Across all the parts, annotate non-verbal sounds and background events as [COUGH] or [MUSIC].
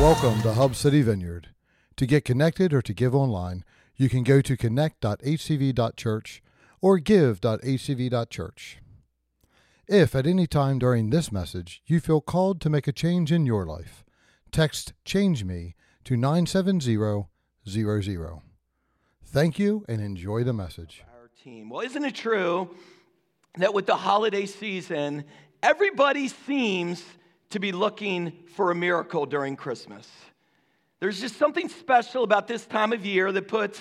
Welcome to Hub City Vineyard. To get connected or to give online, you can go to connect.hcv.church or give.hcv.church. If at any time during this message you feel called to make a change in your life, text Change Me to 97000. Thank you and enjoy the message. our team. Well, isn't it true that with the holiday season, everybody seems to be looking for a miracle during Christmas? There's just something special about this time of year that puts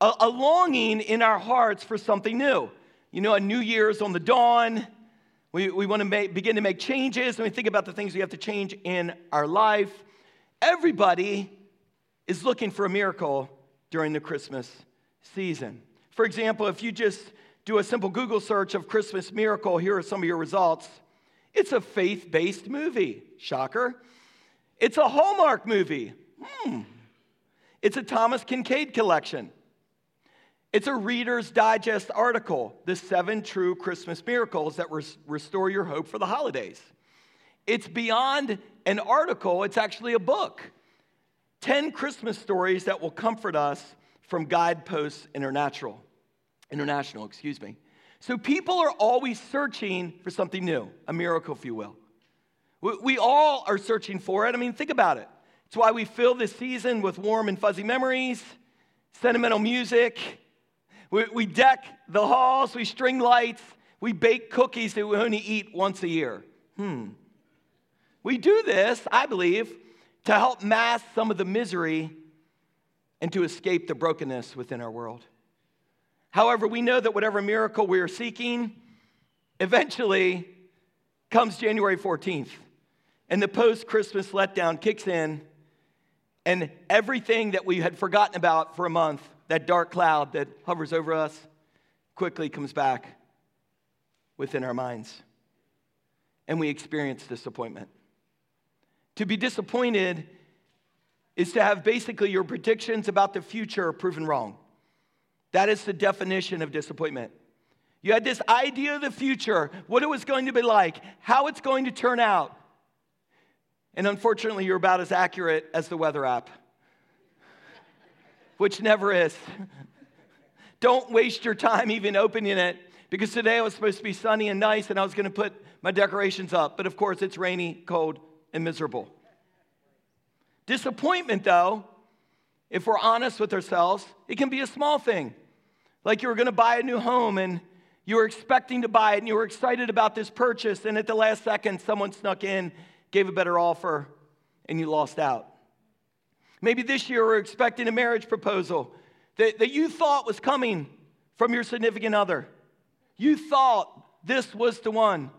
a, a longing in our hearts for something new. You know, a new year is on the dawn. We, we want to make, begin to make changes, and we think about the things we have to change in our life. Everybody is looking for a miracle during the Christmas season. For example, if you just do a simple Google search of Christmas miracle, here are some of your results. It's a faith based movie. Shocker. It's a Hallmark movie. Hmm. It's a Thomas Kinkade collection. It's a Reader's Digest article, The Seven True Christmas Miracles That Restore Your Hope for the Holidays. It's beyond an article, it's actually a book. 10 Christmas stories that will comfort us from Guideposts International. International, excuse me. So people are always searching for something new, a miracle, if you will. We, we all are searching for it. I mean, think about it. It's why we fill this season with warm and fuzzy memories, sentimental music. We, we deck the halls, we string lights, we bake cookies that we only eat once a year. Hmm. We do this, I believe, to help mask some of the misery and to escape the brokenness within our world. However, we know that whatever miracle we are seeking eventually comes January 14th, and the post Christmas letdown kicks in, and everything that we had forgotten about for a month, that dark cloud that hovers over us, quickly comes back within our minds, and we experience disappointment. To be disappointed is to have basically your predictions about the future proven wrong. That is the definition of disappointment. You had this idea of the future, what it was going to be like, how it's going to turn out. And unfortunately, you're about as accurate as the weather app, [LAUGHS] which never is. [LAUGHS] Don't waste your time even opening it because today it was supposed to be sunny and nice and I was going to put my decorations up. But of course, it's rainy, cold, and miserable. Disappointment, though, if we're honest with ourselves, it can be a small thing. Like you were to buy a new home and you were expecting to buy it and you were excited about this purchase, and at the last second, someone snuck in, gave a better offer, and you lost out. Maybe this year we're expecting a marriage proposal that, that you thought was coming from your significant other. You thought this was the one.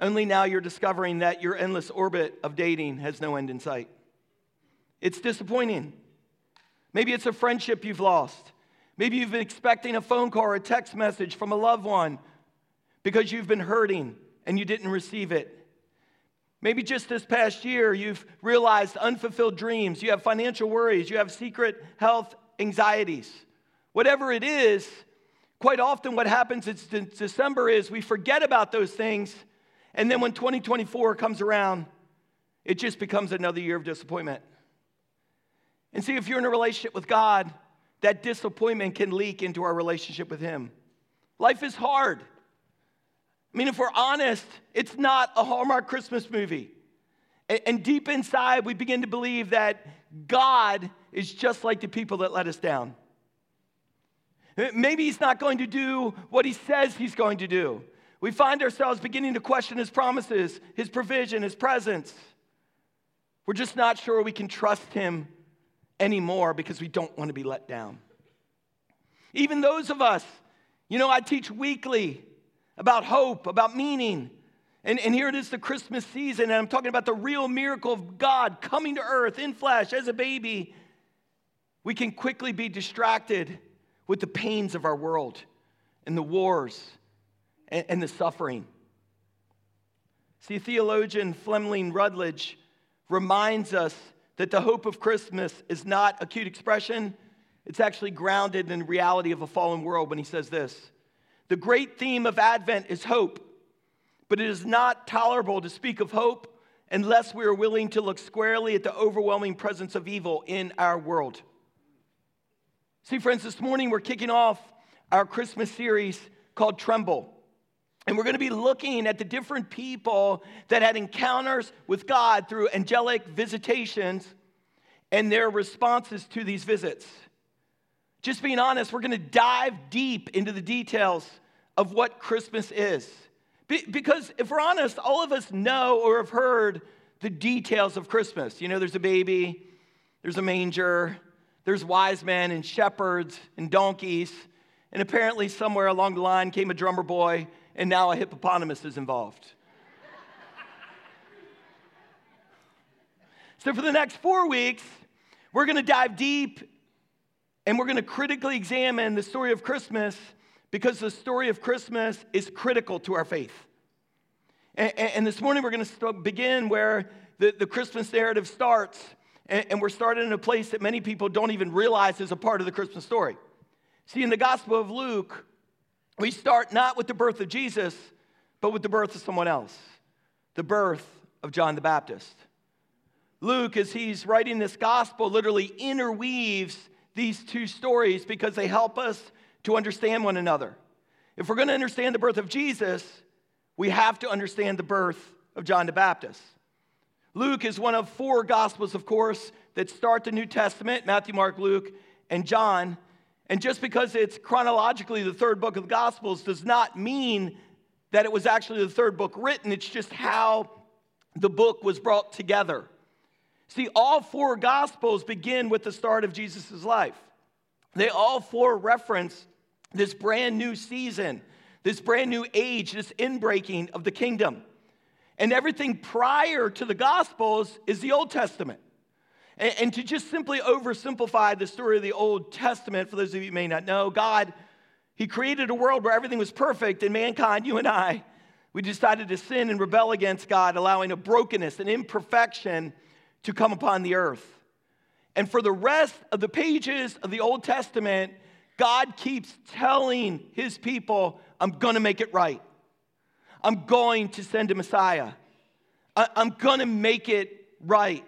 Only now you're discovering that your endless orbit of dating has no end in sight. It's disappointing. Maybe it's a friendship you've lost. Maybe you've been expecting a phone call or a text message from a loved one because you've been hurting and you didn't receive it. Maybe just this past year, you've realized unfulfilled dreams, you have financial worries, you have secret health anxieties. Whatever it is, quite often what happens in December is we forget about those things, and then when 2024 comes around, it just becomes another year of disappointment. And see, if you're in a relationship with God, that disappointment can leak into our relationship with Him. Life is hard. I mean, if we're honest, it's not a Hallmark Christmas movie. And deep inside, we begin to believe that God is just like the people that let us down. Maybe He's not going to do what He says He's going to do. We find ourselves beginning to question His promises, His provision, His presence. We're just not sure we can trust Him anymore because we don't want to be let down. Even those of us, you know, I teach weekly about hope, about meaning. And, and here it is the Christmas season, and I'm talking about the real miracle of God coming to earth in flesh as a baby. We can quickly be distracted with the pains of our world and the wars and, and the suffering. See, theologian Fleming Rutledge reminds us that the hope of Christmas is not a cute expression. It's actually grounded in the reality of a fallen world when he says this The great theme of Advent is hope, but it is not tolerable to speak of hope unless we are willing to look squarely at the overwhelming presence of evil in our world. See, friends, this morning we're kicking off our Christmas series called Tremble. And we're going to be looking at the different people that had encounters with God through angelic visitations and their responses to these visits. Just being honest, we're going to dive deep into the details of what Christmas is. Be- because if we're honest, all of us know or have heard the details of Christmas. You know, there's a baby, there's a manger, there's wise men and shepherds and donkeys, and apparently somewhere along the line came a drummer boy, and now a hippopotamus is involved. so, for the next four weeks, we're to dive deep and we're to critically examine the story of Christmas because the story of Christmas is critical to our faith. And, and this morning, we're to begin where the, the Christmas narrative starts. And we're starting in a place that many people don't even realize is a part of the Christmas story. See, in the Gospel of Luke, we start not with the birth of Jesus, but with the birth of someone else the birth of John the Baptist. Luke, as he's writing this gospel, literally interweaves these two stories because they help us to understand one another. If we're going to understand the birth of Jesus, we have to understand the birth of John the Baptist. Luke is one of four gospels, of course, that start the New Testament Matthew, Mark, Luke, and John. And just because it's chronologically the third book of the Gospels does not mean that it was actually the third book written. It's just how the book was brought together. See, all four Gospels begin with the start of Jesus' life. They all four reference this brand new season, this brand new age, this inbreaking of the kingdom. And everything prior to the Gospels is the Old Testament. And, and, to just simply oversimplify the story of the Old Testament, for those of you who may not know, God, He created a world where everything was perfect, and mankind, you and I, we decided to sin and rebel against God, allowing a brokenness and imperfection to come upon the earth. And for the rest of the pages of the Old Testament, God keeps telling His people, I'm gonna make it right. I'm going to send a Messiah. I- I'm gonna make it right.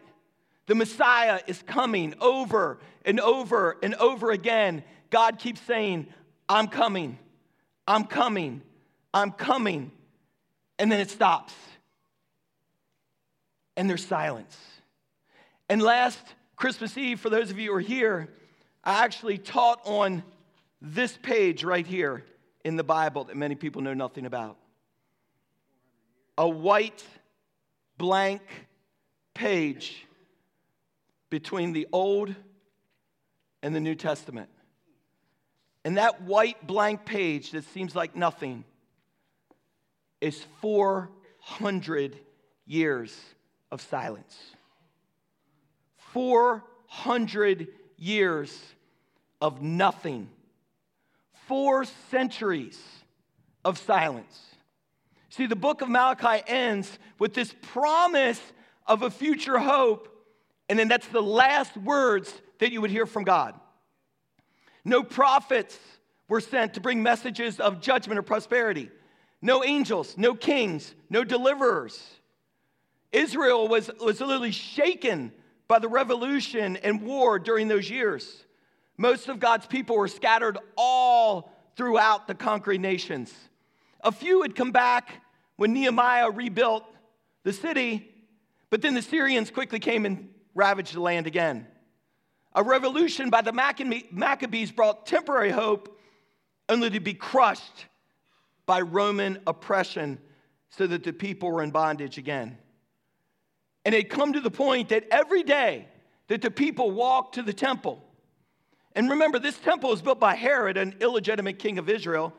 The Messiah is coming over and over and over again. God keeps saying, I'm coming, I'm coming, I'm coming. And then it stops. And there's silence. And last Christmas Eve, for those of you who are here, I actually taught on this page right here in the Bible that many people know nothing about. A white, blank page between the Old and the New Testament. And that white blank page that seems like nothing is 400 years of silence. 400 years of nothing. Four centuries of silence. See, the book of Malachi ends with this promise of a future hope and then that's the last words that you would hear from God. No prophets were sent to bring messages of judgment or prosperity. No angels, no kings, no deliverers. Israel was, was literally shaken by the revolution and war during those years. Most of God's people were scattered all throughout the conquering nations. A few had come back when Nehemiah rebuilt the city, but then the Syrians quickly came and ravaged the land again. A revolution by the Maccabees brought temporary hope, only to be crushed by Roman oppression so that the people were in bondage again. And it come to the point that every day that the people walked to the temple, and remember, this temple was built by Herod, an illegitimate king of Israel.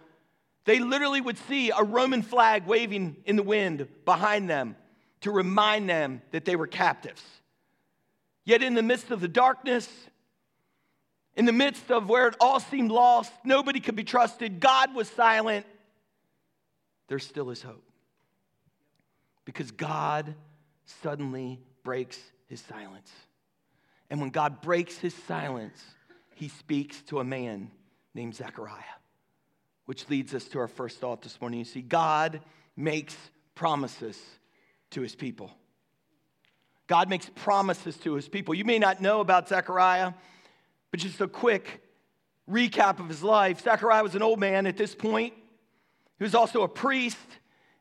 They literally would see a Roman flag waving in the wind behind them to remind them that they were captives. Yet, in the midst of the darkness, in the midst of where it all seemed lost, nobody could be trusted, God was silent, there still is hope. Because God suddenly breaks his silence. And when God breaks his silence, he speaks to a man named Zechariah, which leads us to our first thought this morning. You see, God makes promises to his people. God makes promises to his people. You may not know about Zechariah, but just a quick recap of his life. Zechariah was an old man at this point. He was also a priest,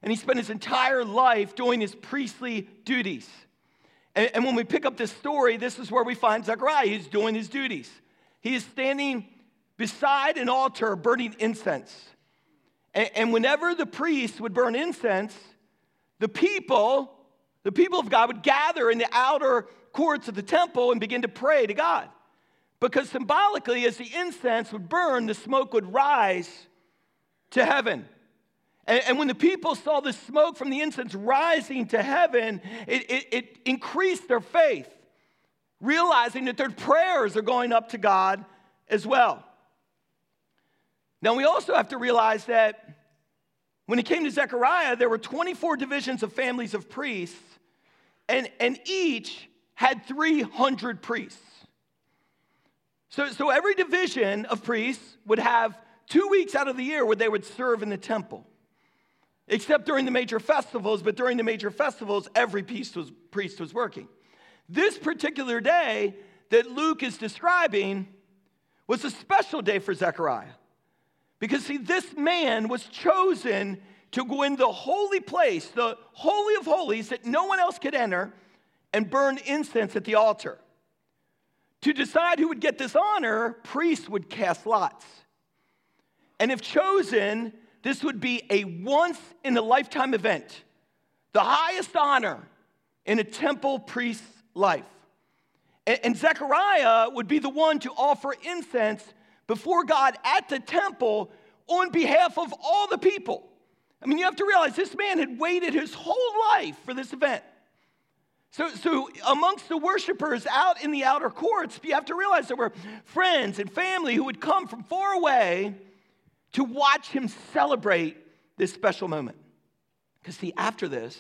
and he spent his entire life doing his priestly duties. And, and when we pick up this story, this is where we find Zechariah. He's doing his duties. He is standing beside an altar burning incense. And, and whenever the priest would burn incense, the people, the people of God would gather in the outer courts of the temple and begin to pray to God. Because symbolically, as the incense would burn, the smoke would rise to heaven. And, and when the people saw the smoke from the incense rising to heaven, it, it, it increased their faith, realizing that their prayers are going up to God as well. Now, we also have to realize that when it came to Zechariah, there were 24 divisions of families of priests, and, and each had 300 priests. So, so every division of priests would have two weeks out of the year where they would serve in the temple. Except during the major festivals, but during the major festivals, every priest was, priest was working. This particular day that Luke is describing was a special day for Zechariah. Because, see, this man was chosen to go in the holy place, the Holy of Holies that no one else could enter, and burn incense at the altar. To decide who would get this honor, priests would cast lots. And if chosen, this would be a once in a lifetime event, the highest honor in a temple priest's life. And, Zechariah would be the one to offer incense before God at the temple on behalf of all the people. I mean, you have to realize this man had waited his whole life for this event. So, so amongst the worshipers out in the outer courts, you have to realize there were friends and family who would come from far away to watch him celebrate this special moment. Because, see, after this,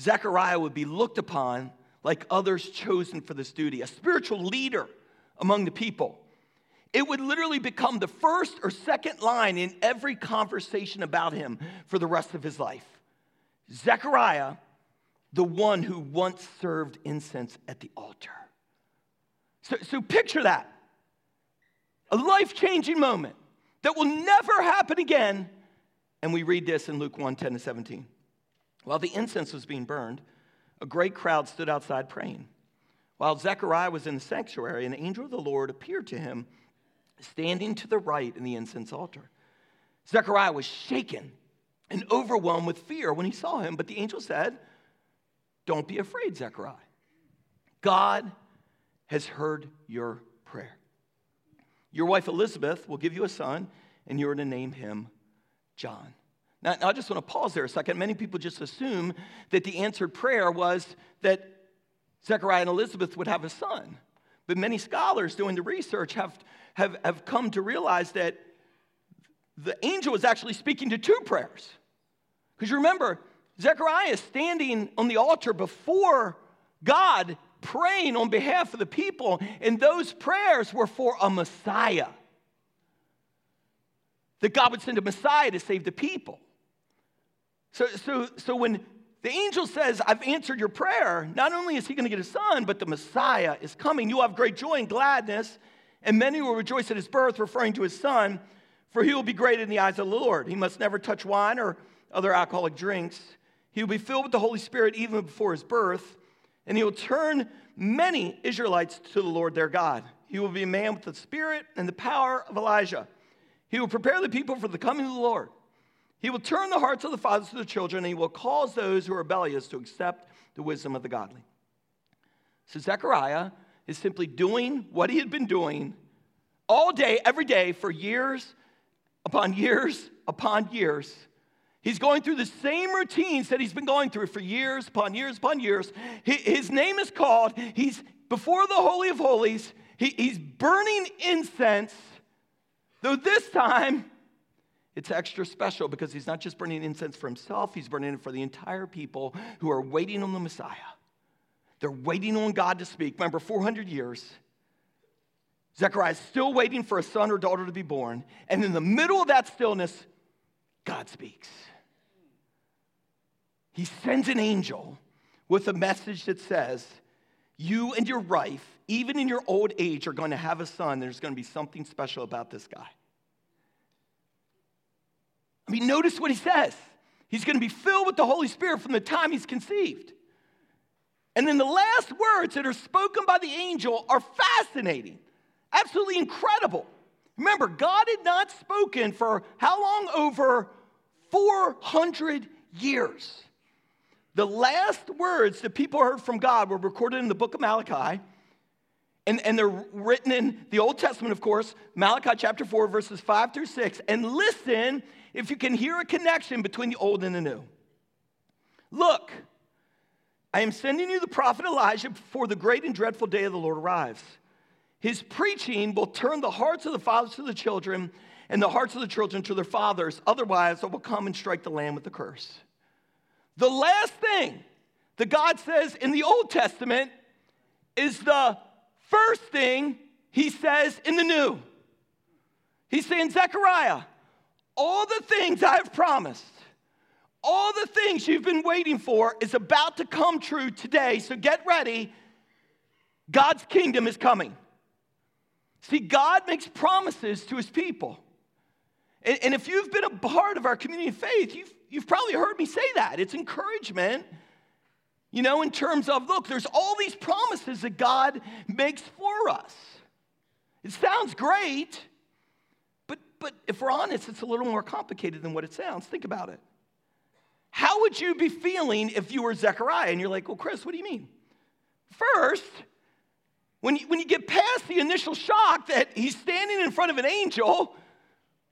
Zechariah would be looked upon like others chosen for this duty, a spiritual leader among the people. It would literally become the first or second line in every conversation about him for the rest of his life. Zechariah, the one who once served incense at the altar. So, so picture that a life changing moment that will never happen again. And we read this in Luke 1 10 to 17. While the incense was being burned, a great crowd stood outside praying. While Zechariah was in the sanctuary, an angel of the Lord appeared to him, standing to the right in the incense altar. Zechariah was shaken and overwhelmed with fear when he saw him, but the angel said, Don't be afraid, Zechariah. God has heard your prayer. Your wife Elizabeth will give you a son, and you're to name him John. Now, I just want to pause there a second. Many people just assume that the answered prayer was that Zechariah and Elizabeth would have a son. But many scholars doing the research have, have, have come to realize that the angel was actually speaking to two prayers. Because you remember, Zechariah is standing on the altar before God praying on behalf of the people, and those prayers were for a Messiah. That God would send a Messiah to save the people. So, so, so when the angel says, I've answered your prayer, not only is he going to get a son, but the Messiah is coming. You will have great joy and gladness, and many will rejoice at his birth, referring to his son, for he will be great in the eyes of the Lord. He must never touch wine or other alcoholic drinks. He will be filled with the Holy Spirit even before his birth and he will turn many Israelites to the Lord their God. He will be a man with the spirit and the power of Elijah. He will prepare the people for the coming of the Lord. He will turn the hearts of the fathers to the children, and he will cause those who are rebellious to accept the wisdom of the godly. So Zechariah is simply doing what he had been doing all day, every day, for years upon years upon years He's going through the same routines that he's been going through for years upon years upon years. His name is called, he's before the Holy of Holies, he's burning incense, though this time it's extra special because he's not just burning incense for himself, he's burning it for the entire people who are waiting on the Messiah. They're waiting on God to speak. Remember, 400 years. Zechariah is still waiting for a son or daughter to be born. And in the middle of that stillness, God speaks. He sends an angel with a message that says, You and your wife, even in your old age, are going to have a son. There's going to be something special about this guy. I mean, notice what he says. He's going to be filled with the Holy Spirit from the time he's conceived. And then the last words that are spoken by the angel are fascinating, absolutely incredible. Remember, God had not spoken for how long? Over 400 years. The last words that people heard from God were recorded in the book of Malachi. And, and they're written in the Old Testament, of course, Malachi chapter 4, verses 5 through 6. And listen if you can hear a connection between the old and the new. Look, I am sending you the prophet Elijah before the great and dreadful day of the Lord arrives. His preaching will turn the hearts of the fathers to the children and the hearts of the children to their fathers. Otherwise, I will come and strike the land with a curse. The last thing that God says in the Old Testament is the first thing he says in the New. He's saying, Zechariah, all the things I've promised, all the things you've been waiting for is about to come true today. So get ready. God's kingdom is coming. See, God makes promises to his people. And, and if you've been a part of our community of faith, you've, you've probably heard me say that. It's encouragement, you know, in terms of look, there's all these promises that God makes for us. It sounds great, but, if we're honest, it's a little more complicated than what it sounds. Think about it. How would you be feeling if you were Zechariah and you're like, well, Chris, what do you mean? First, when you, when you get past the initial shock that he's standing in front of an angel,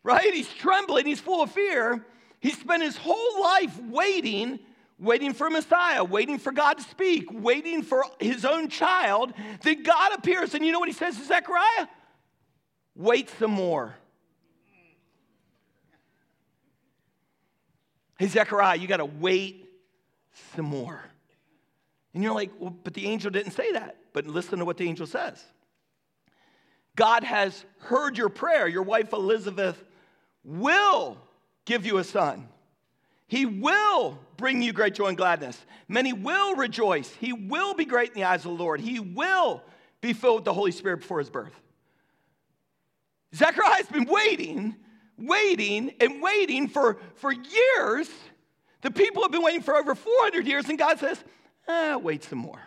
right? He's trembling, he's full of fear. He spent his whole life waiting, waiting for Messiah, waiting for God to speak, waiting for his own child. Then God appears, and you know what he says to Zechariah? Wait some more. Hey, Zechariah, you got to wait some more. And you're like, well, but the angel didn't say that. But listen to what the angel says God has heard your prayer. Your wife Elizabeth will give you a son. He will bring you great joy and gladness. Many will rejoice. He will be great in the eyes of the Lord. He will be filled with the Holy Spirit before his birth. Zechariah's been waiting, waiting, and waiting for, for years. The people have been waiting for over 400 years, and God says, eh, wait some more.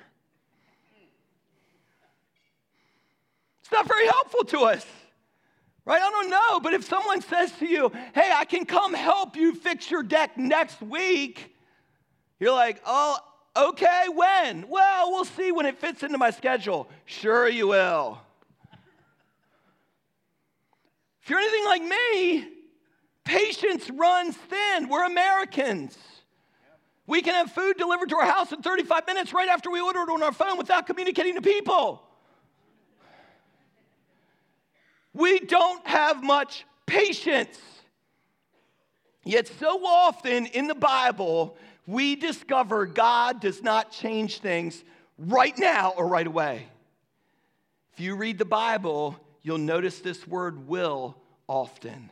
It's not very helpful to us. Right? I don't know, but if someone says to you, hey, I can come help you fix your deck next week, you're like, oh, okay, when? Well, we'll see when it fits into my schedule. Sure, you will. If you're anything like me, patience runs thin. We're Americans. We can have food delivered to our house in 35 minutes right after we order it on our phone without communicating to people. We don't have much patience. Yet, so often in the Bible, we discover God does not change things right now or right away. If you read the Bible, you'll notice this word will often.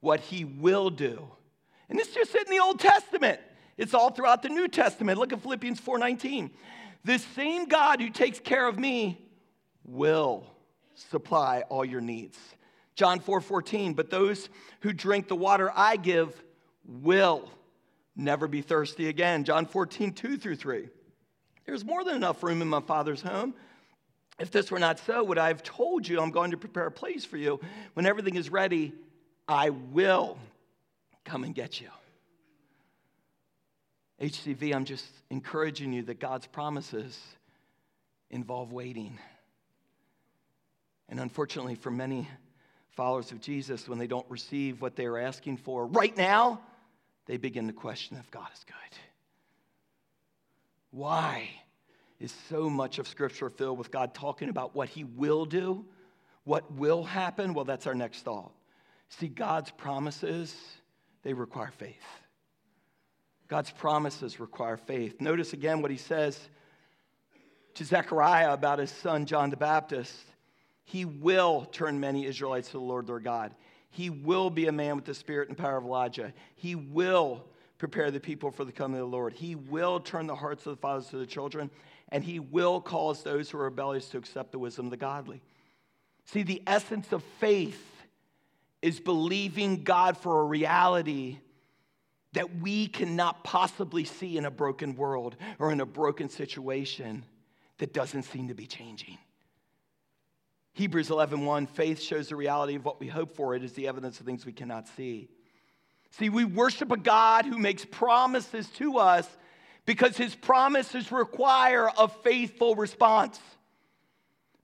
What he will do. And it's just in the Old Testament. It's all throughout the New Testament. Look at Philippians 4:19. This same God who takes care of me will supply all your needs. John 4 14, but those who drink the water I give will never be thirsty again. John 14, 2 through 3. There's more than enough room in my Father's home. If this were not so, would I have told you I'm going to prepare a place for you? When everything is ready, I will come and get you. HCV, I'm just encouraging you that God's promises involve waiting. And unfortunately, for many followers of Jesus, when they don't receive what they are asking for right now, they begin to question if God is good. Why is so much of Scripture filled with God talking about what He will do, what will happen? Well, that's our next thought. See, God's promises, they require faith. God's promises require faith. Notice again what He says to Zechariah about his son John the Baptist, he will turn many Israelites to the Lord their God. He will be a man with the spirit and power of Elijah. He will prepare the people for the coming of the Lord. He will turn the hearts of the fathers to the children, and he will cause those who are rebellious to accept the wisdom of the godly. See, the essence of faith is believing God for a reality that we cannot possibly see in a broken world or in a broken situation that doesn't seem to be changing. Hebrews 11:1 faith shows the reality of what we hope for it is the evidence of things we cannot see. See, we worship a God who makes promises to us because his promises require a faithful response.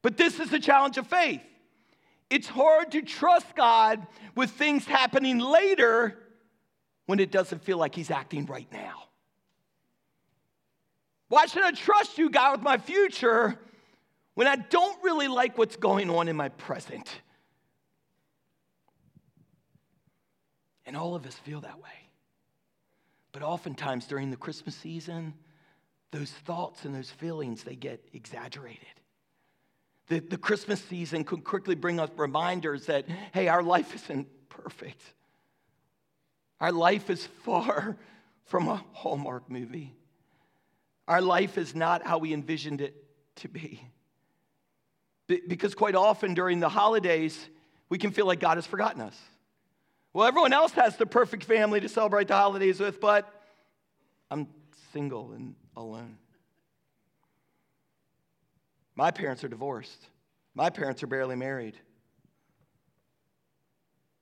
But this is the challenge of faith. It's hard to trust God with things happening later when it doesn't feel like he's acting right now. Why should I trust you, God, with my future when I don't really like what's going on in my present? And all of us feel that way. But oftentimes during the Christmas season, those thoughts and those feelings, they get exaggerated. The, the Christmas season could quickly bring us reminders that, hey, our life isn't perfect. Our life is far from a Hallmark movie. Our life is not how we envisioned it to be. Because quite often during the holidays, we can feel like God has forgotten us. Well, everyone else has the perfect family to celebrate the holidays with, but I'm single and alone. My parents are divorced. My parents are barely married.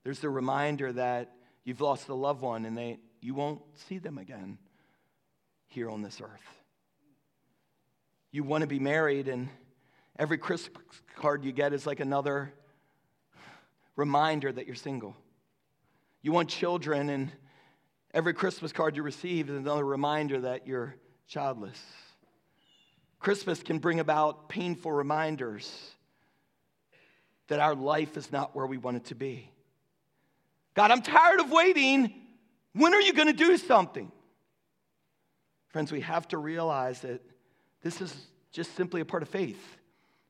There's the reminder that you've lost a loved one and they, you won't see them again here on this earth. You want to be married, and every Christmas card you get is like another reminder that you're single. You want children, and every Christmas card you receive is another reminder that you're childless. Christmas can bring about painful reminders that our life is not where we want it to be. God, I'm tired of waiting. When are you going to do something? Friends, we have to realize that this is just simply a part of faith.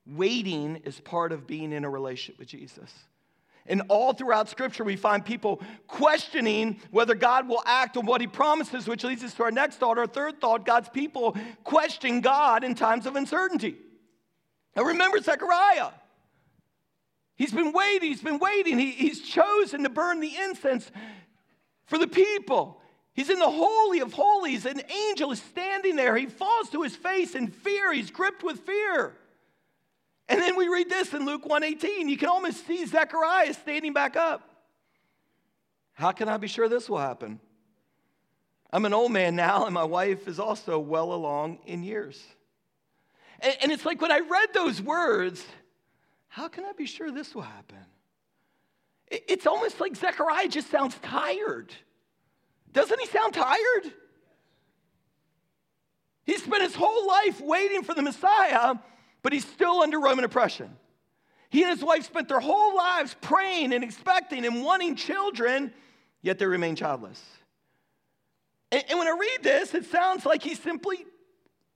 Waiting is part of being in a relationship with Jesus. And all throughout Scripture, we find people questioning whether God will act on what He promises, which leads us to our next thought. Our third thought God's people question God in times of uncertainty. Now remember Zechariah. He's been waiting, he's been waiting. He, he's chosen to burn the incense for the people. He's in the Holy of Holies. An angel is standing there. He falls to his face in fear. He's gripped with fear. And then we read this in Luke 1:18. You can almost see Zechariah standing back up. How can I be sure this will happen? I'm an old man now, and my wife is also well along in years. And, and it's like when I read those words, how can I be sure this will happen? It, it's almost like Zechariah just sounds tired. Doesn't he sound tired? He spent his whole life waiting for the Messiah, but he's still under Roman oppression. He and his wife spent their whole lives praying and expecting and wanting children, yet they remain childless. And, and when I read this, it sounds like he simply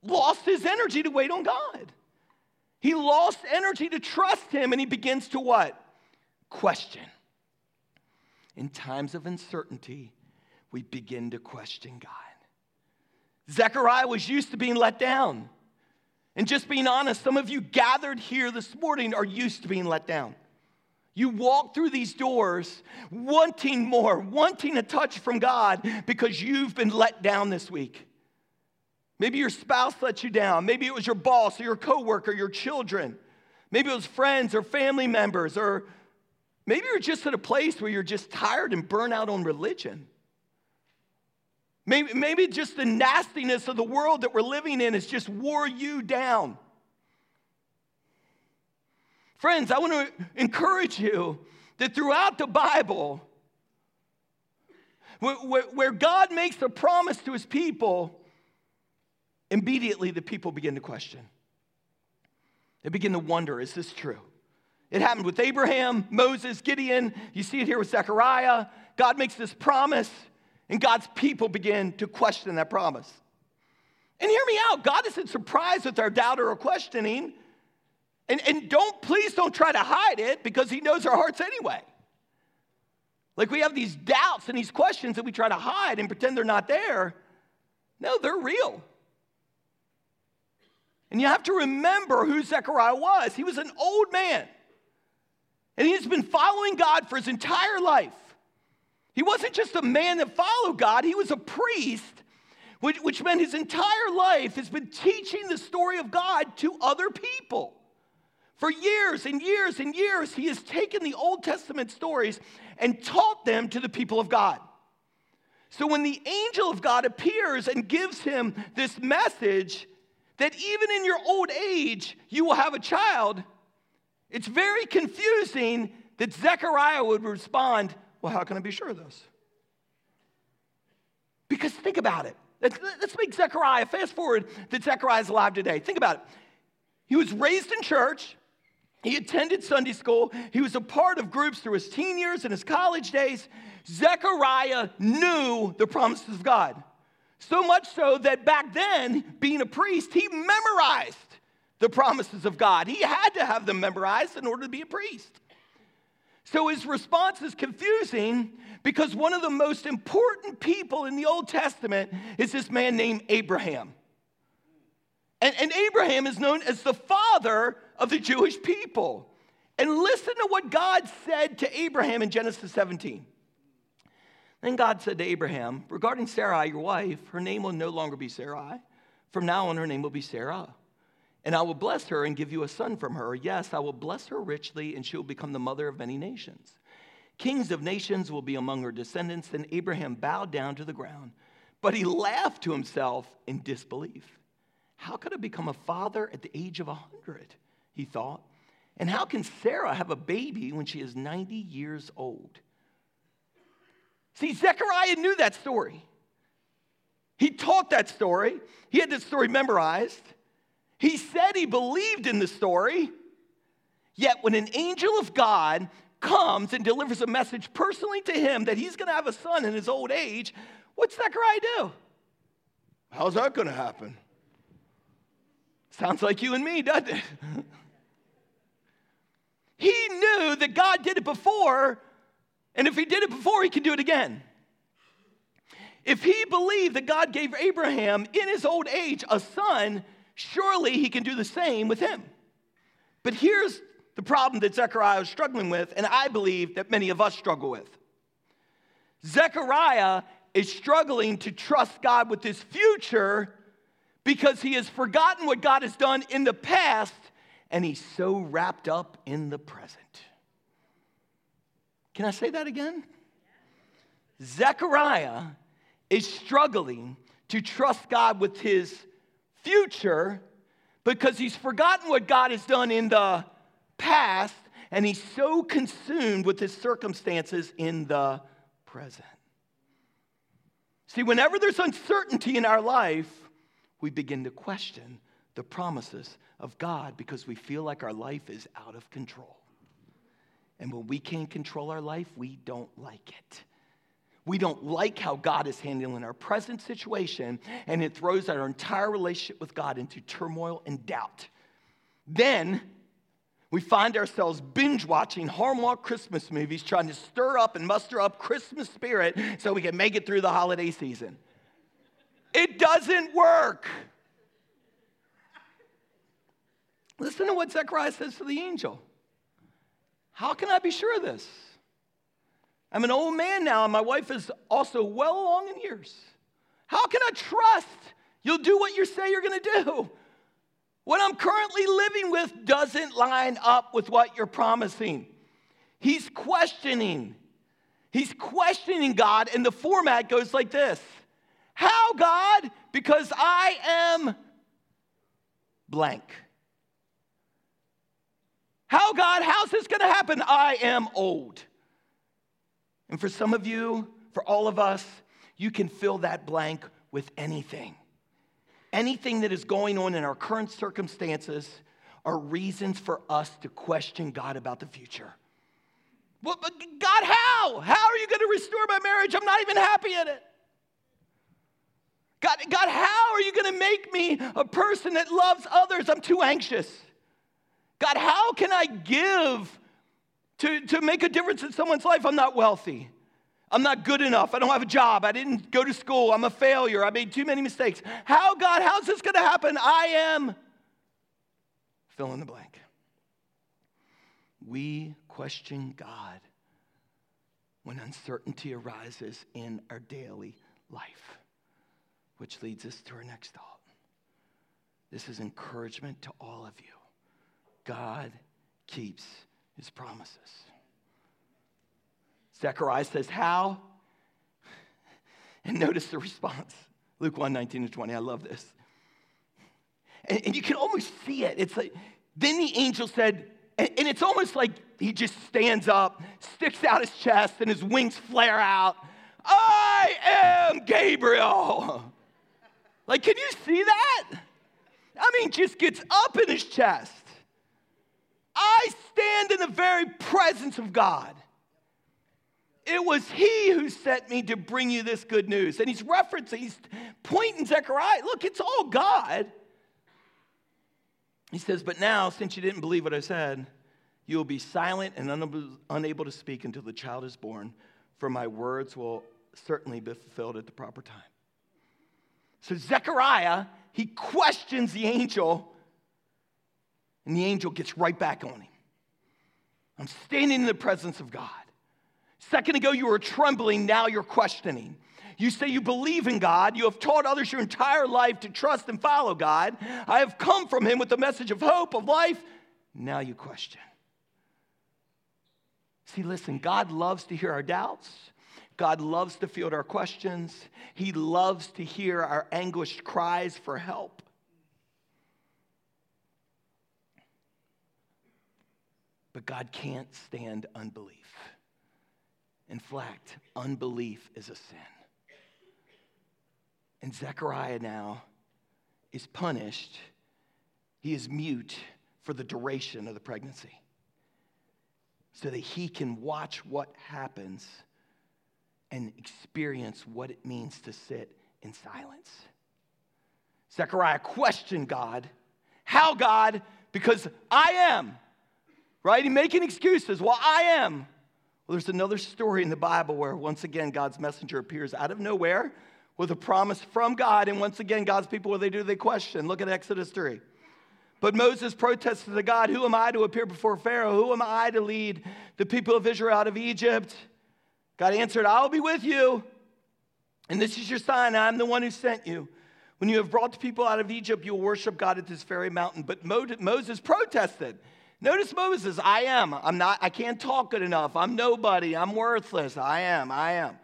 lost his energy to wait on God. He lost energy to trust him, and he begins to what? Question. In times of uncertainty, we begin to question God. Zechariah was used to being let down. And just being honest, some of you gathered here this morning are used to being let down. You walk through these doors wanting more, wanting a touch from God because you've been let down this week. Maybe your spouse let you down. Maybe it was your boss or your coworker, your children. Maybe it was friends or family members, or maybe you're just at a place where you're just tired and burnt out on religion. Maybe, maybe just the nastiness of the world that we're living in has just wore you down. Friends, I want to encourage you that throughout the Bible, where, where, God makes a promise to his people, immediately the people begin to question. They begin to wonder is this true? It happened with Abraham, Moses, Gideon. You see it here with Zechariah. God makes this promise. And God's people begin to question that promise. And hear me out God isn't surprised with our doubt or our questioning. And, and don't, please don't try to hide it because He knows our hearts anyway. Like we have these doubts and these questions that we try to hide and pretend they're not there. No, they're real. And you have to remember who Zechariah was. He was an old man, and he's been following God for his entire life. He wasn't just a man that followed God, he was a priest, which, which meant his entire life has been teaching the story of God to other people. For years and years and years, he has taken the Old Testament stories and taught them to the people of God. So when the angel of God appears and gives him this message that even in your old age you will have a child, it's very confusing that Zechariah would respond, Well, how can I be sure of this? Because think about it. Let's, let's make Zechariah, fast forward that Zechariah is alive today. Think about it. He was raised in church. He attended Sunday school. He was a part of groups through his teen years and his college days. Zechariah knew the promises of God. So much so that back then, being a priest, he memorized the promises of God. He had to have them memorized in order to be a priest. So his response is confusing because one of the most important people in the Old Testament is this man named Abraham. And, and, Abraham is known as the father of the Jewish people. And listen to what God said to Abraham in Genesis 17. Then God said to Abraham, Regarding Sarai, your wife, her name will no longer be Sarai. From now on, her name will be Sarah. And I will bless her and give you a son from her. Yes, I will bless her richly, and she will become the mother of many nations. Kings of nations will be among her descendants. Then Abraham bowed down to the ground, but he laughed to himself in disbelief. How could I become a father at the age of a 100? He thought. And how can Sarah have a baby when she is 90 years old? See, Zechariah knew that story. He taught that story, he had that story memorized. He said he believed in the story. Yet, when an angel of God comes and delivers a message personally to him that he's going to have a son in his old age, what's that Zechariah do? How's that going to happen? Sounds like you and me, doesn't it? [LAUGHS] he knew that God did it before, and if he did it before, he can do it again. If he believed that God gave Abraham in his old age a son, surely he can do the same with him. But here's the problem that Zechariah is struggling with, and I believe that many of us struggle with. Zechariah is struggling to trust God with his future because he has forgotten what God has done in the past and he's so wrapped up in the present. Can I say that again? Zechariah is struggling to trust God with his future because he's forgotten what God has done in the past and he's so consumed with his circumstances in the present. See, whenever there's uncertainty in our life, we begin to question the promises of God because we feel like our life is out of control. And when we can't control our life, we don't like it. We don't like how God is handling our present situation, and it throws our entire relationship with God into turmoil and doubt. Then we find ourselves binge watching Hallmark Christmas movies, trying to stir up and muster up Christmas spirit so we can make it through the holiday season. It doesn't work. Listen to what Zechariah says to the angel. How can I be sure of this? I'm an old man now, and my wife is also well along in years. How can I trust you'll do what you say you're going to do? What I'm currently living with doesn't line up with what you're promising. He's questioning. He's questioning God, and the format goes like this How, God? Because I am blank. How, God? How's this going to happen? I am old. And for some of you, for all of us, you can fill that blank with anything. Anything that is going on in our current circumstances are reasons for us to question God about the future. Well, but God, how? How are you going to restore my marriage? I'm not even happy in it. God, God, how are you going to make me a person that loves others? I'm too anxious. God, how can I give to, to make a difference in someone's life? I'm not wealthy. I'm not good enough. I don't have a job. I didn't go to school. I'm a failure. I made too many mistakes. How, God, how's this going to happen? I am fill in the blank. We question God when uncertainty arises in our daily life, which leads us to our next thought. This is encouragement to all of you. God keeps his promises. Zechariah says, How? [LAUGHS] And notice the response Luke 1 19 to 20. I love this. And, and you can almost see it. It's like, then the angel said, and, and it's almost like he just stands up, sticks out his chest, and his wings flare out. I am Gabriel. [LAUGHS] Like, can you see that? I mean, just gets up in his chest. I stand in the very presence of God. It was he who sent me to bring you this good news. And he's referencing, he's pointing Zechariah. Look, it's all God. He says, But now, since you didn't believe what I said, you will be silent and unable to speak until the child is born, for my words will certainly be fulfilled at the proper time. So Zechariah, he questions the angel, and the angel gets right back on him. I'm standing in the presence of God. Second ago, you were trembling, now you're questioning. You say you believe in God. You have taught others your entire life to trust and follow God. I have come from Him with the message of hope, of life. Now you question. See, listen, God loves to hear our doubts. God loves to field our questions. He loves to hear our anguished cries for help. But God can't stand unbelief. In fact, unbelief is a sin. And Zechariah now is punished. He is mute for the duration of the pregnancy so that he can watch what happens and experience what it means to sit in silence. Zechariah questioned God. How, God? Because I am. Right? He making excuses. Well, I am. Well, there's another story in the Bible where once again God's messenger appears out of nowhere with a promise from God. And once again, God's people, what they do? They question. Look at Exodus 3. But Moses protested to God, Who am I to appear before Pharaoh? Who am I to lead the people of Israel out of Egypt? God answered, I'll be with you. And this is your sign I'm the one who sent you. When you have brought the people out of Egypt, you will worship God at this very mountain. But Moses protested. Notice Moses, I am. I'm not, I can't talk good enough. I'm nobody. I'm worthless. I am. I am.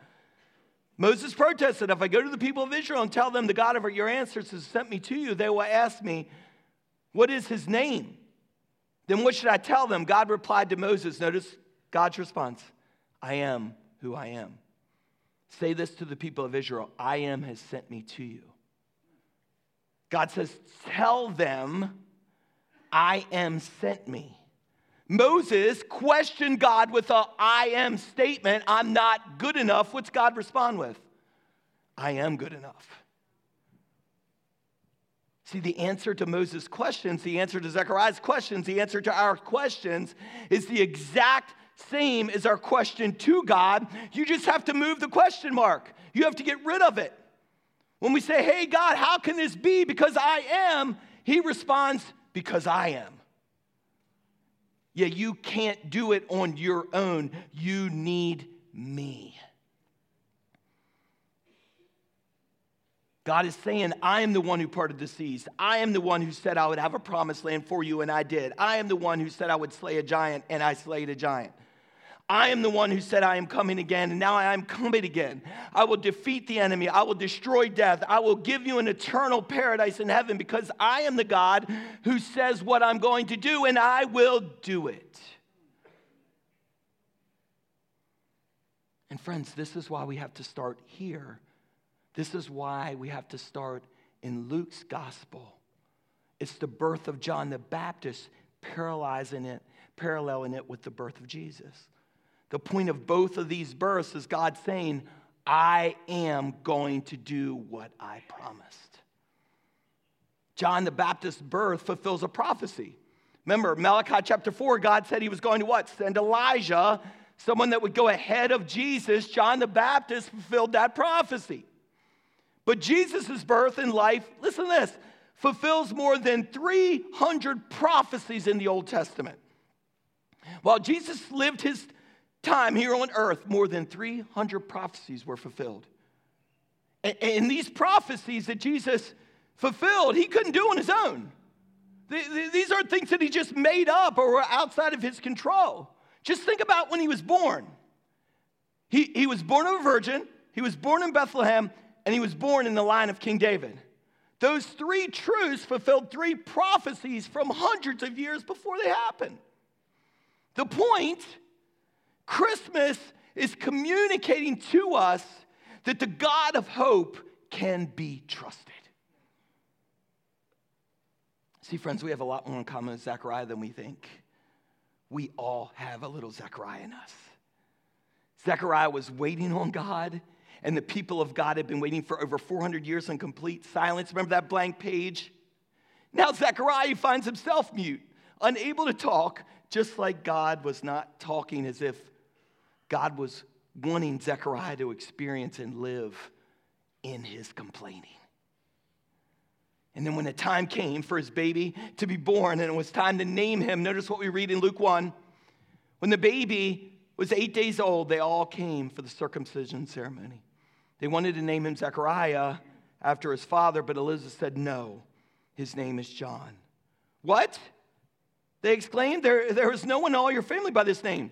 Moses protested, If I go to the people of Israel and tell them the God of your ancestors has sent me to you, they will ask me, What is his name? Then what should I tell them? God replied to Moses. Notice God's response I am who I am. Say this to the people of Israel I am has sent me to you. God says, Tell them I am sent me. Moses questioned God with a I am statement. I'm not good enough. What's God respond with? I am good enough. See, the answer to Moses' questions, the answer to Zechariah's questions, the answer to our questions is the exact same as our question to God. You just have to move the question mark, you have to get rid of it. When we say, Hey, God, how can this be? Because I am, he responds, Because I am. Yeah, you can't do it on your own. You need me. God is saying, I am the one who parted the seas. I am the one who said I would have a promised land for you, and I did. I am the one who said I would slay a giant, and I slayed a giant. I am the one who said, I am coming again, and now I am coming again. I will defeat the enemy. I will destroy death. I will give you an eternal paradise in heaven because I am the God who says what I'm going to do, and I will do it. And, friends, this is why we have to start here. This is why we have to start in Luke's gospel. It's the birth of John the Baptist, paralleling it, paralleling it with the birth of Jesus. The point of both of these births is God saying, I am going to do what I promised. John the Baptist's birth fulfills a prophecy. Remember, Malachi chapter 4, God said he was going to what? Send Elijah, someone that would go ahead of Jesus. John the Baptist fulfilled that prophecy. But Jesus' birth and life, listen to this, fulfills more than 300 prophecies in the Old Testament. While Jesus lived his time here on earth, more than 300 prophecies were fulfilled. And these prophecies that Jesus fulfilled, he couldn't do on his own. These aren't things that he just made up or were outside of his control. Just think about when he was born. He, he was born of a virgin, he was born in Bethlehem, and he was born in the line of King David. Those three truths fulfilled three prophecies from hundreds of years before they happened. The point Christmas is communicating to us that the God of hope can be trusted. See, friends, we have a lot more in common with Zechariah than we think. We all have a little Zechariah in us. Zechariah was waiting on God, and the people of God had been waiting for over 400 years in complete silence. Remember that blank page? Now, Zechariah finds himself mute, unable to talk, just like God was not talking as if God was wanting Zechariah to experience and live in his complaining. And then when the time came for his baby to be born and it was time to name him, notice what we read in Luke 1. When the baby was eight days old, they all came for the circumcision ceremony. They wanted to name him Zechariah after his father, but Elizabeth said, No, his name is John. What? They exclaimed, There, there is no one in all your family by this name.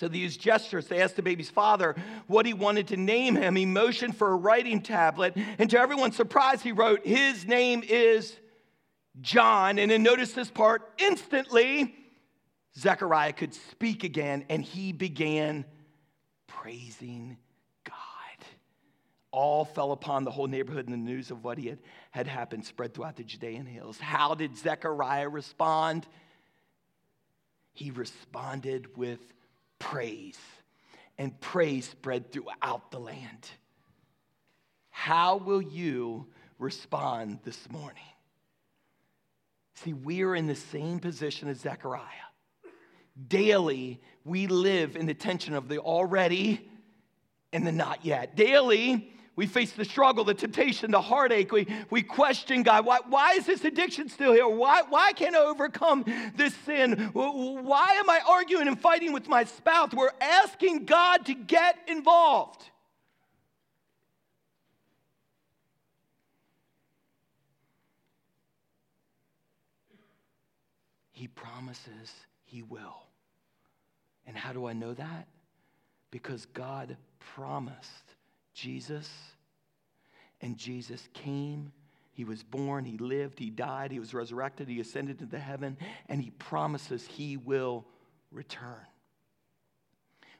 So they used gestures. They asked the baby's father what he wanted to name him. He motioned for a writing tablet, and to everyone's surprise, he wrote, His name is John. And then notice this part instantly, Zechariah could speak again, and he began praising God. All fell upon the whole neighborhood, and the news of what he had, had happened spread throughout the Judean hills. How did Zechariah respond? He responded with praise, and praise spread throughout the land. How will you respond this morning? See, we are in the same position as Zechariah. Daily, we live in the tension of the already and the not yet. Daily, we face the struggle, the temptation, the heartache. We, we question God. Why, why is this addiction still here? Why, why can't I overcome this sin? Why am I arguing and fighting with my spouse? We're asking God to get involved. He promises He will. And how do I know that? Because God promised Jesus. And Jesus came, he was born, he lived, he died, he was resurrected, he ascended into heaven, and he promises he will return.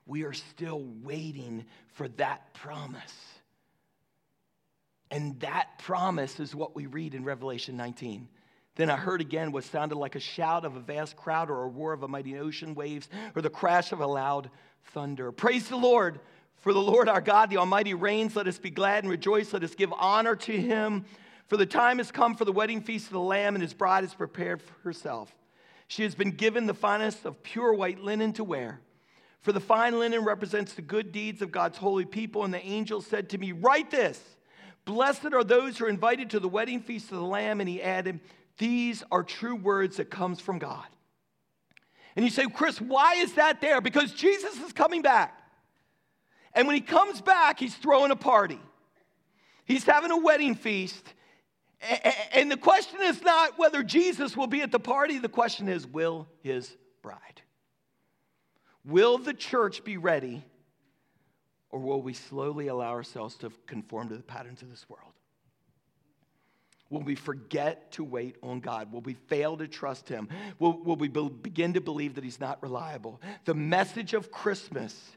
We are still waiting for that promise. And that promise is what we read in Revelation 19. Then I heard again what sounded like a shout of a vast crowd or a roar of a mighty ocean waves or the crash of a loud thunder. Praise the Lord! For the Lord our God, the Almighty reigns. Let us be glad and rejoice. Let us give honor to him. For the time has come for the wedding feast of the Lamb, and his bride is prepared for herself. She has been given the finest of pure white linen to wear. For the fine linen represents the good deeds of God's holy people. And the angel said to me, Write this Blessed are those who are invited to the wedding feast of the Lamb. And he added, These are true words that comes from God. And you say, Chris, why is that there? Because Jesus is coming back. And when he comes back, he's throwing a party. He's having a wedding feast. And the question is not whether Jesus will be at the party, the question is, will his bride? Will the church be ready, or will we slowly allow ourselves to conform to the patterns of this world? Will we forget to wait on God? Will we fail to trust Him? Will, will we be, begin to believe that He's not reliable? The message of Christmas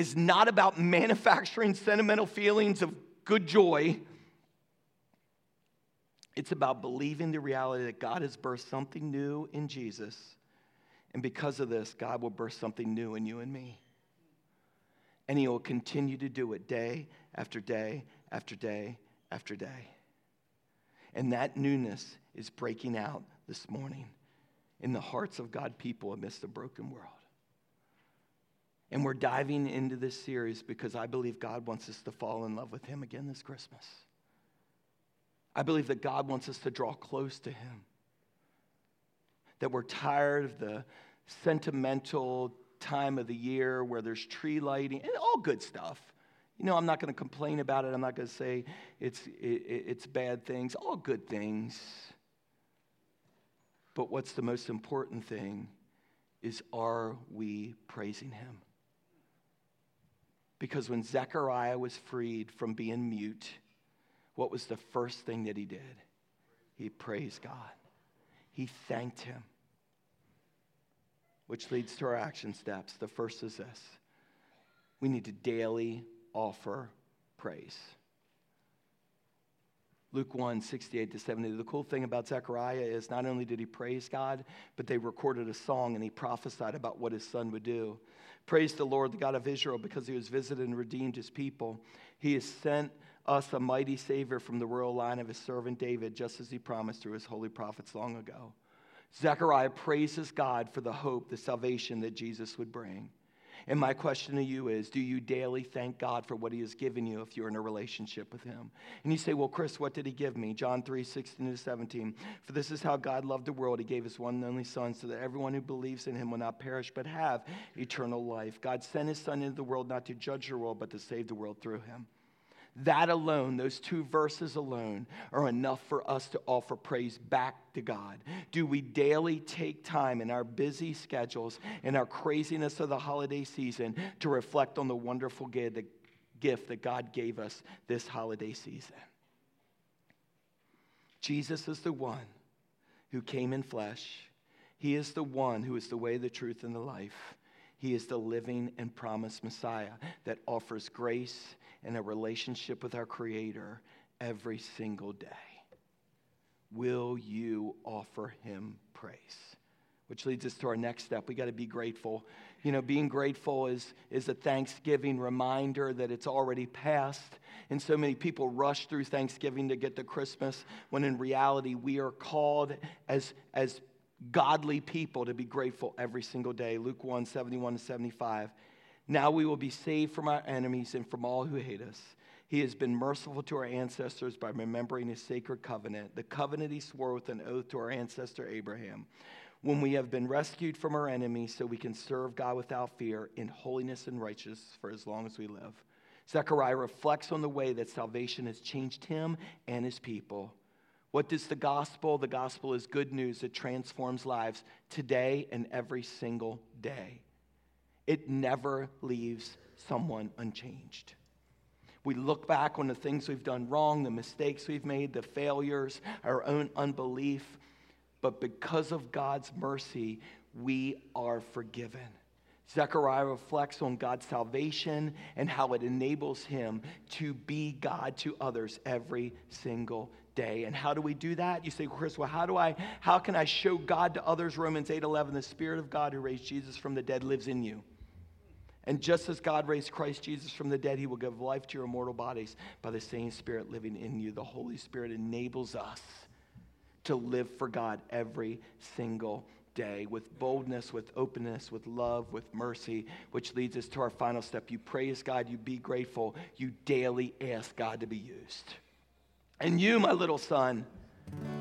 is not about manufacturing sentimental feelings of good joy. It's about believing the reality that God has birthed something new in Jesus. And because of this, God will birth something new in you and me. and he will continue to do it day after day after day after day. And that newness is breaking out this morning in the hearts of God people amidst a broken world. And we're diving into this series because I believe God wants us to fall in love with Him again this Christmas. I believe that God wants us to draw close to Him. That we're tired of the sentimental time of the year where there's tree lighting and all good stuff. You know, I'm not going to complain about it. I'm not going to say it's, it, it's bad things, all good things. But what's the most important thing is are we praising Him? Because when Zechariah was freed from being mute, what was the first thing that he did? He praised God, he thanked Him. Which leads to our action steps. The first is this we need to daily offer praise. Luke 1, 68 to 70. The cool thing about Zechariah is not only did he praise God, but they recorded a song and he prophesied about what his son would do. Praise the Lord, the God of Israel, because he has visited and redeemed his people. He has sent us a mighty Savior from the royal line of his servant David, just as he promised through his holy prophets long ago. Zechariah praises God for the hope, the salvation that Jesus would bring. And my question to you is do you daily thank God for what He has given you if you're in a relationship with Him? And you say, well, Chris, what did He give me? John 3 16 to 17. For this is how God loved the world. He gave His one and only Son so that everyone who believes in Him will not perish but have eternal life. God sent His Son into the world not to judge the world, but to save the world through Him. That alone, those two verses alone, are enough for us to offer praise back to God. Do we daily take time in our busy schedules and our craziness of the holiday season to reflect on the wonderful gift that God gave us this holiday season? Jesus is the one who came in flesh. He is the one who is the way, the truth, and the life. He is the living and promised Messiah that offers grace and a relationship with our Creator every single day. Will you offer Him praise? Which leads us to our next step. We got to be grateful. You know, being grateful is, is a Thanksgiving reminder that it's already passed. And so many people rush through Thanksgiving to get to Christmas, when in reality, we are called as, as godly people to be grateful every single day. Luke 1 71 to 75. Now we will be saved from our enemies and from all who hate us. He has been merciful to our ancestors by remembering his sacred covenant, the covenant he swore with an oath to our ancestor Abraham. When we have been rescued from our enemies, so we can serve God without fear in holiness and righteousness for as long as we live. Zechariah reflects on the way that salvation has changed him and his people. What does the gospel? The gospel is good news that transforms lives today and every single day it never leaves someone unchanged. We look back on the things we've done wrong, the mistakes we've made, the failures, our own unbelief, but because of God's mercy, we are forgiven. Zechariah reflects on God's salvation and how it enables him to be God to others every single day. And how do we do that? You say, Chris, well, how do I how can I show God to others? Romans 8 11, the Spirit of God who raised Jesus from the dead lives in you. And just as God raised Christ Jesus from the dead, he will give life to your immortal bodies by the same Spirit living in you. The Holy Spirit enables us to live for God every single day with boldness, with openness, with love, with mercy, which leads us to our final step. You praise God, you be grateful, you daily ask God to be used. And you, my little son,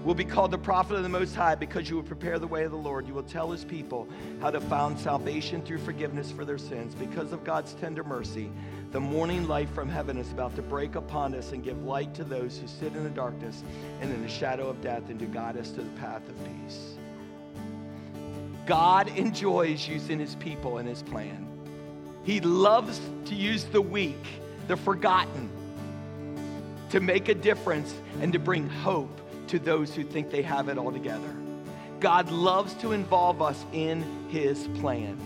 will be called the prophet of the Most High because you will prepare the way of the Lord. You will tell his people how to find salvation through forgiveness for their sins. Because of God's tender mercy, the morning light from heaven is about to break upon us and give light to those who sit in the darkness and in the shadow of death and to guide us to the path of peace. God enjoys using his people in his plan. He loves to use the weak, the forgotten, to make a difference and to bring hope to those who think they have it all together. God loves to involve us in his plan.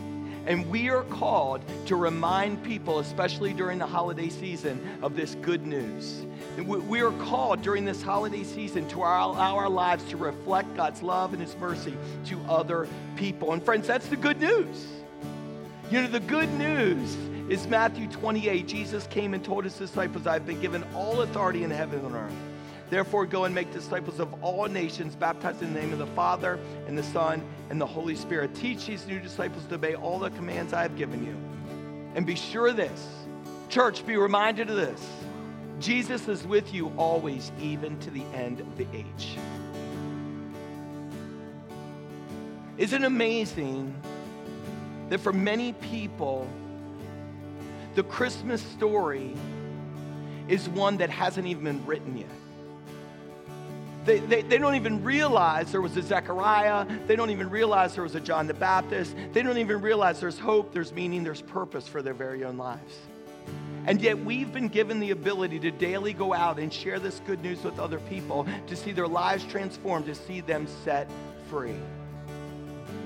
And we are called to remind people, especially during the holiday season, of this good news. We are called during this holiday season to allow our lives to reflect God's love and His mercy to other people. And friends, that's the good news. You know, the good news is Matthew 28. Jesus came and told his disciples, I've been given all authority in heaven and earth. Therefore, go and make disciples of all nations, baptizing in the name of the Father, and the Son, and the Holy Spirit. Teach these new disciples to obey all the commands I have given you. And be sure of this, church, be reminded of this. Jesus is with you always, even to the end of the age. Isn't it amazing that for many people, the Christmas story is one that hasn't even been written yet? They, they, they, don't even realize there was a Zechariah. They don't even realize there was a John the Baptist. They don't even realize there's hope, there's meaning, there's purpose for their very own lives. And yet, we've been given the ability to daily go out and share this good news with other people, to see their lives transformed, to see them set free.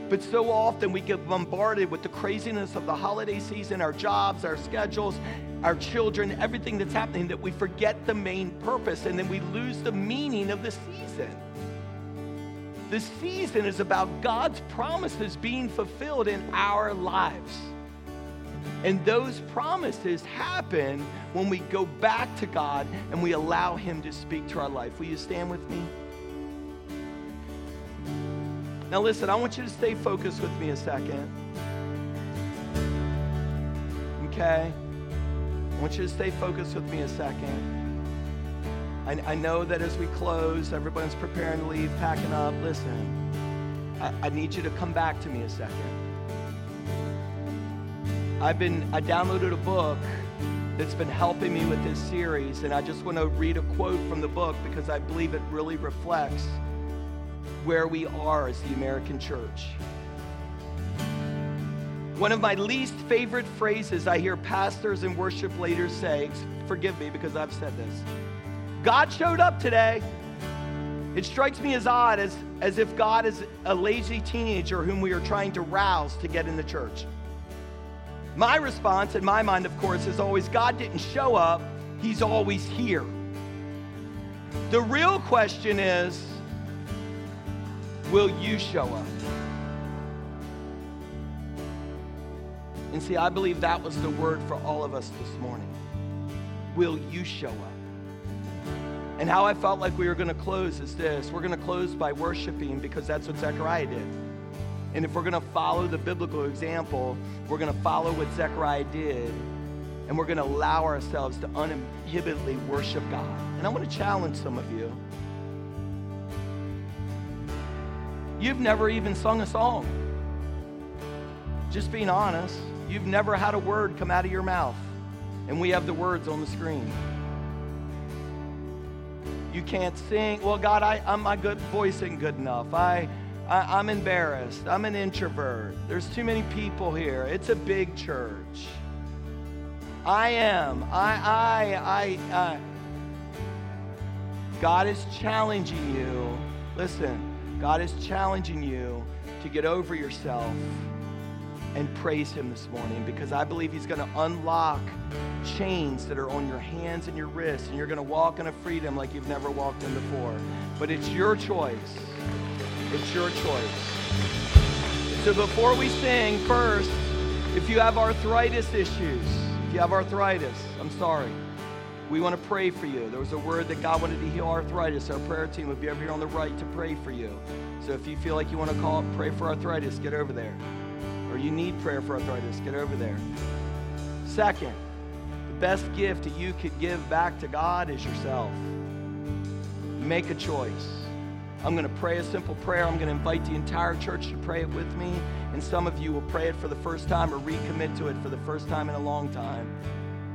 But so often we get bombarded with the craziness of the holiday season, our jobs, our schedules, our children, everything that's happening, that we forget the main purpose and then we lose the meaning of the season. The season is about God's promises being fulfilled in our lives. And those promises happen when we go back to God and we allow Him to speak to our life. Will you stand with me? Now, listen, I want you to stay focused with me a second. Okay? I want you to stay focused with me a second. I, I know that as we close, everyone's preparing to leave, packing up. Listen, I, I need you to come back to me a second. I've been, I downloaded a book that's been helping me with this series, and I just want to read a quote from the book because I believe it really reflects where we are as the American church. One of my least favorite phrases I hear pastors and worship leaders say, forgive me because I've said this God showed up today. It strikes me as odd as, as if God is a lazy teenager whom we are trying to rouse to get in the church. My response, in my mind, of course, is always God didn't show up, He's always here. The real question is, Will you show up? And see, I believe that was the word for all of us this morning. Will you show up? And how I felt like we were going to close is this we're going to close by worshiping because that's what Zechariah did. And if we're going to follow the biblical example, we're going to follow what Zechariah did. And we're going to allow ourselves to uninhibitedly worship God. And I want to challenge some of you. You've never even sung a song. Just being honest, you've never had a word come out of your mouth, and we have the words on the screen. You can't sing. Well, God, I, I'm, my good voice isn't good enough. I, I, I'm embarrassed. I'm an introvert. There's too many people here. It's a big church. I am. I, I, I, I. God is challenging you. Listen, God is challenging you to get over yourself and praise Him this morning because I believe He's going to unlock chains that are on your hands and your wrists, and you're going to walk in a freedom like you've never walked in before. But it's your choice. It's your choice. So before we sing, first, if you have arthritis issues, if you have arthritis, I'm sorry. We want to pray for you. There was a word that God wanted to heal arthritis. Our prayer team would be over here on the right to pray for you. So if you feel like you want to call, pray for arthritis, get over there. Or you need prayer for arthritis, get over there. Second, the best gift that you could give back to God is yourself. Make a choice. I'm going to pray a simple prayer. I'm going to invite the entire church to pray it with me. And some of you will pray it for the first time or recommit to it for the first time in a long time.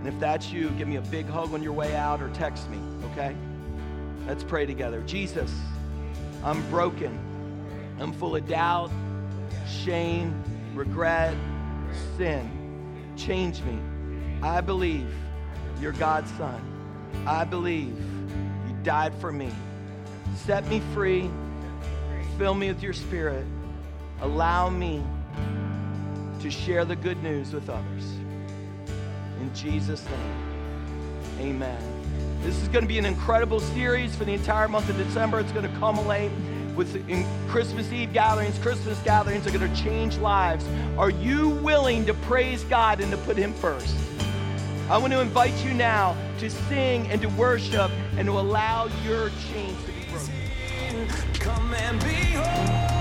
And if that's you, give me a big hug on your way out or text me, okay? Let's pray together. Jesus, I'm broken. I'm full of doubt, shame, regret, sin. Change me. I believe you're God's son. I believe you died for me. Set me free. Fill me with your spirit. Allow me to share the good news with others. In Jesus' name, amen. This is going to be an incredible series for the entire month of December. It's going to culminate with Christmas Eve gatherings, Christmas gatherings are going to change lives. Are you willing to praise God and to put Him first? I want to invite you now to sing and to worship and to allow your chains to be broken. Come and behold.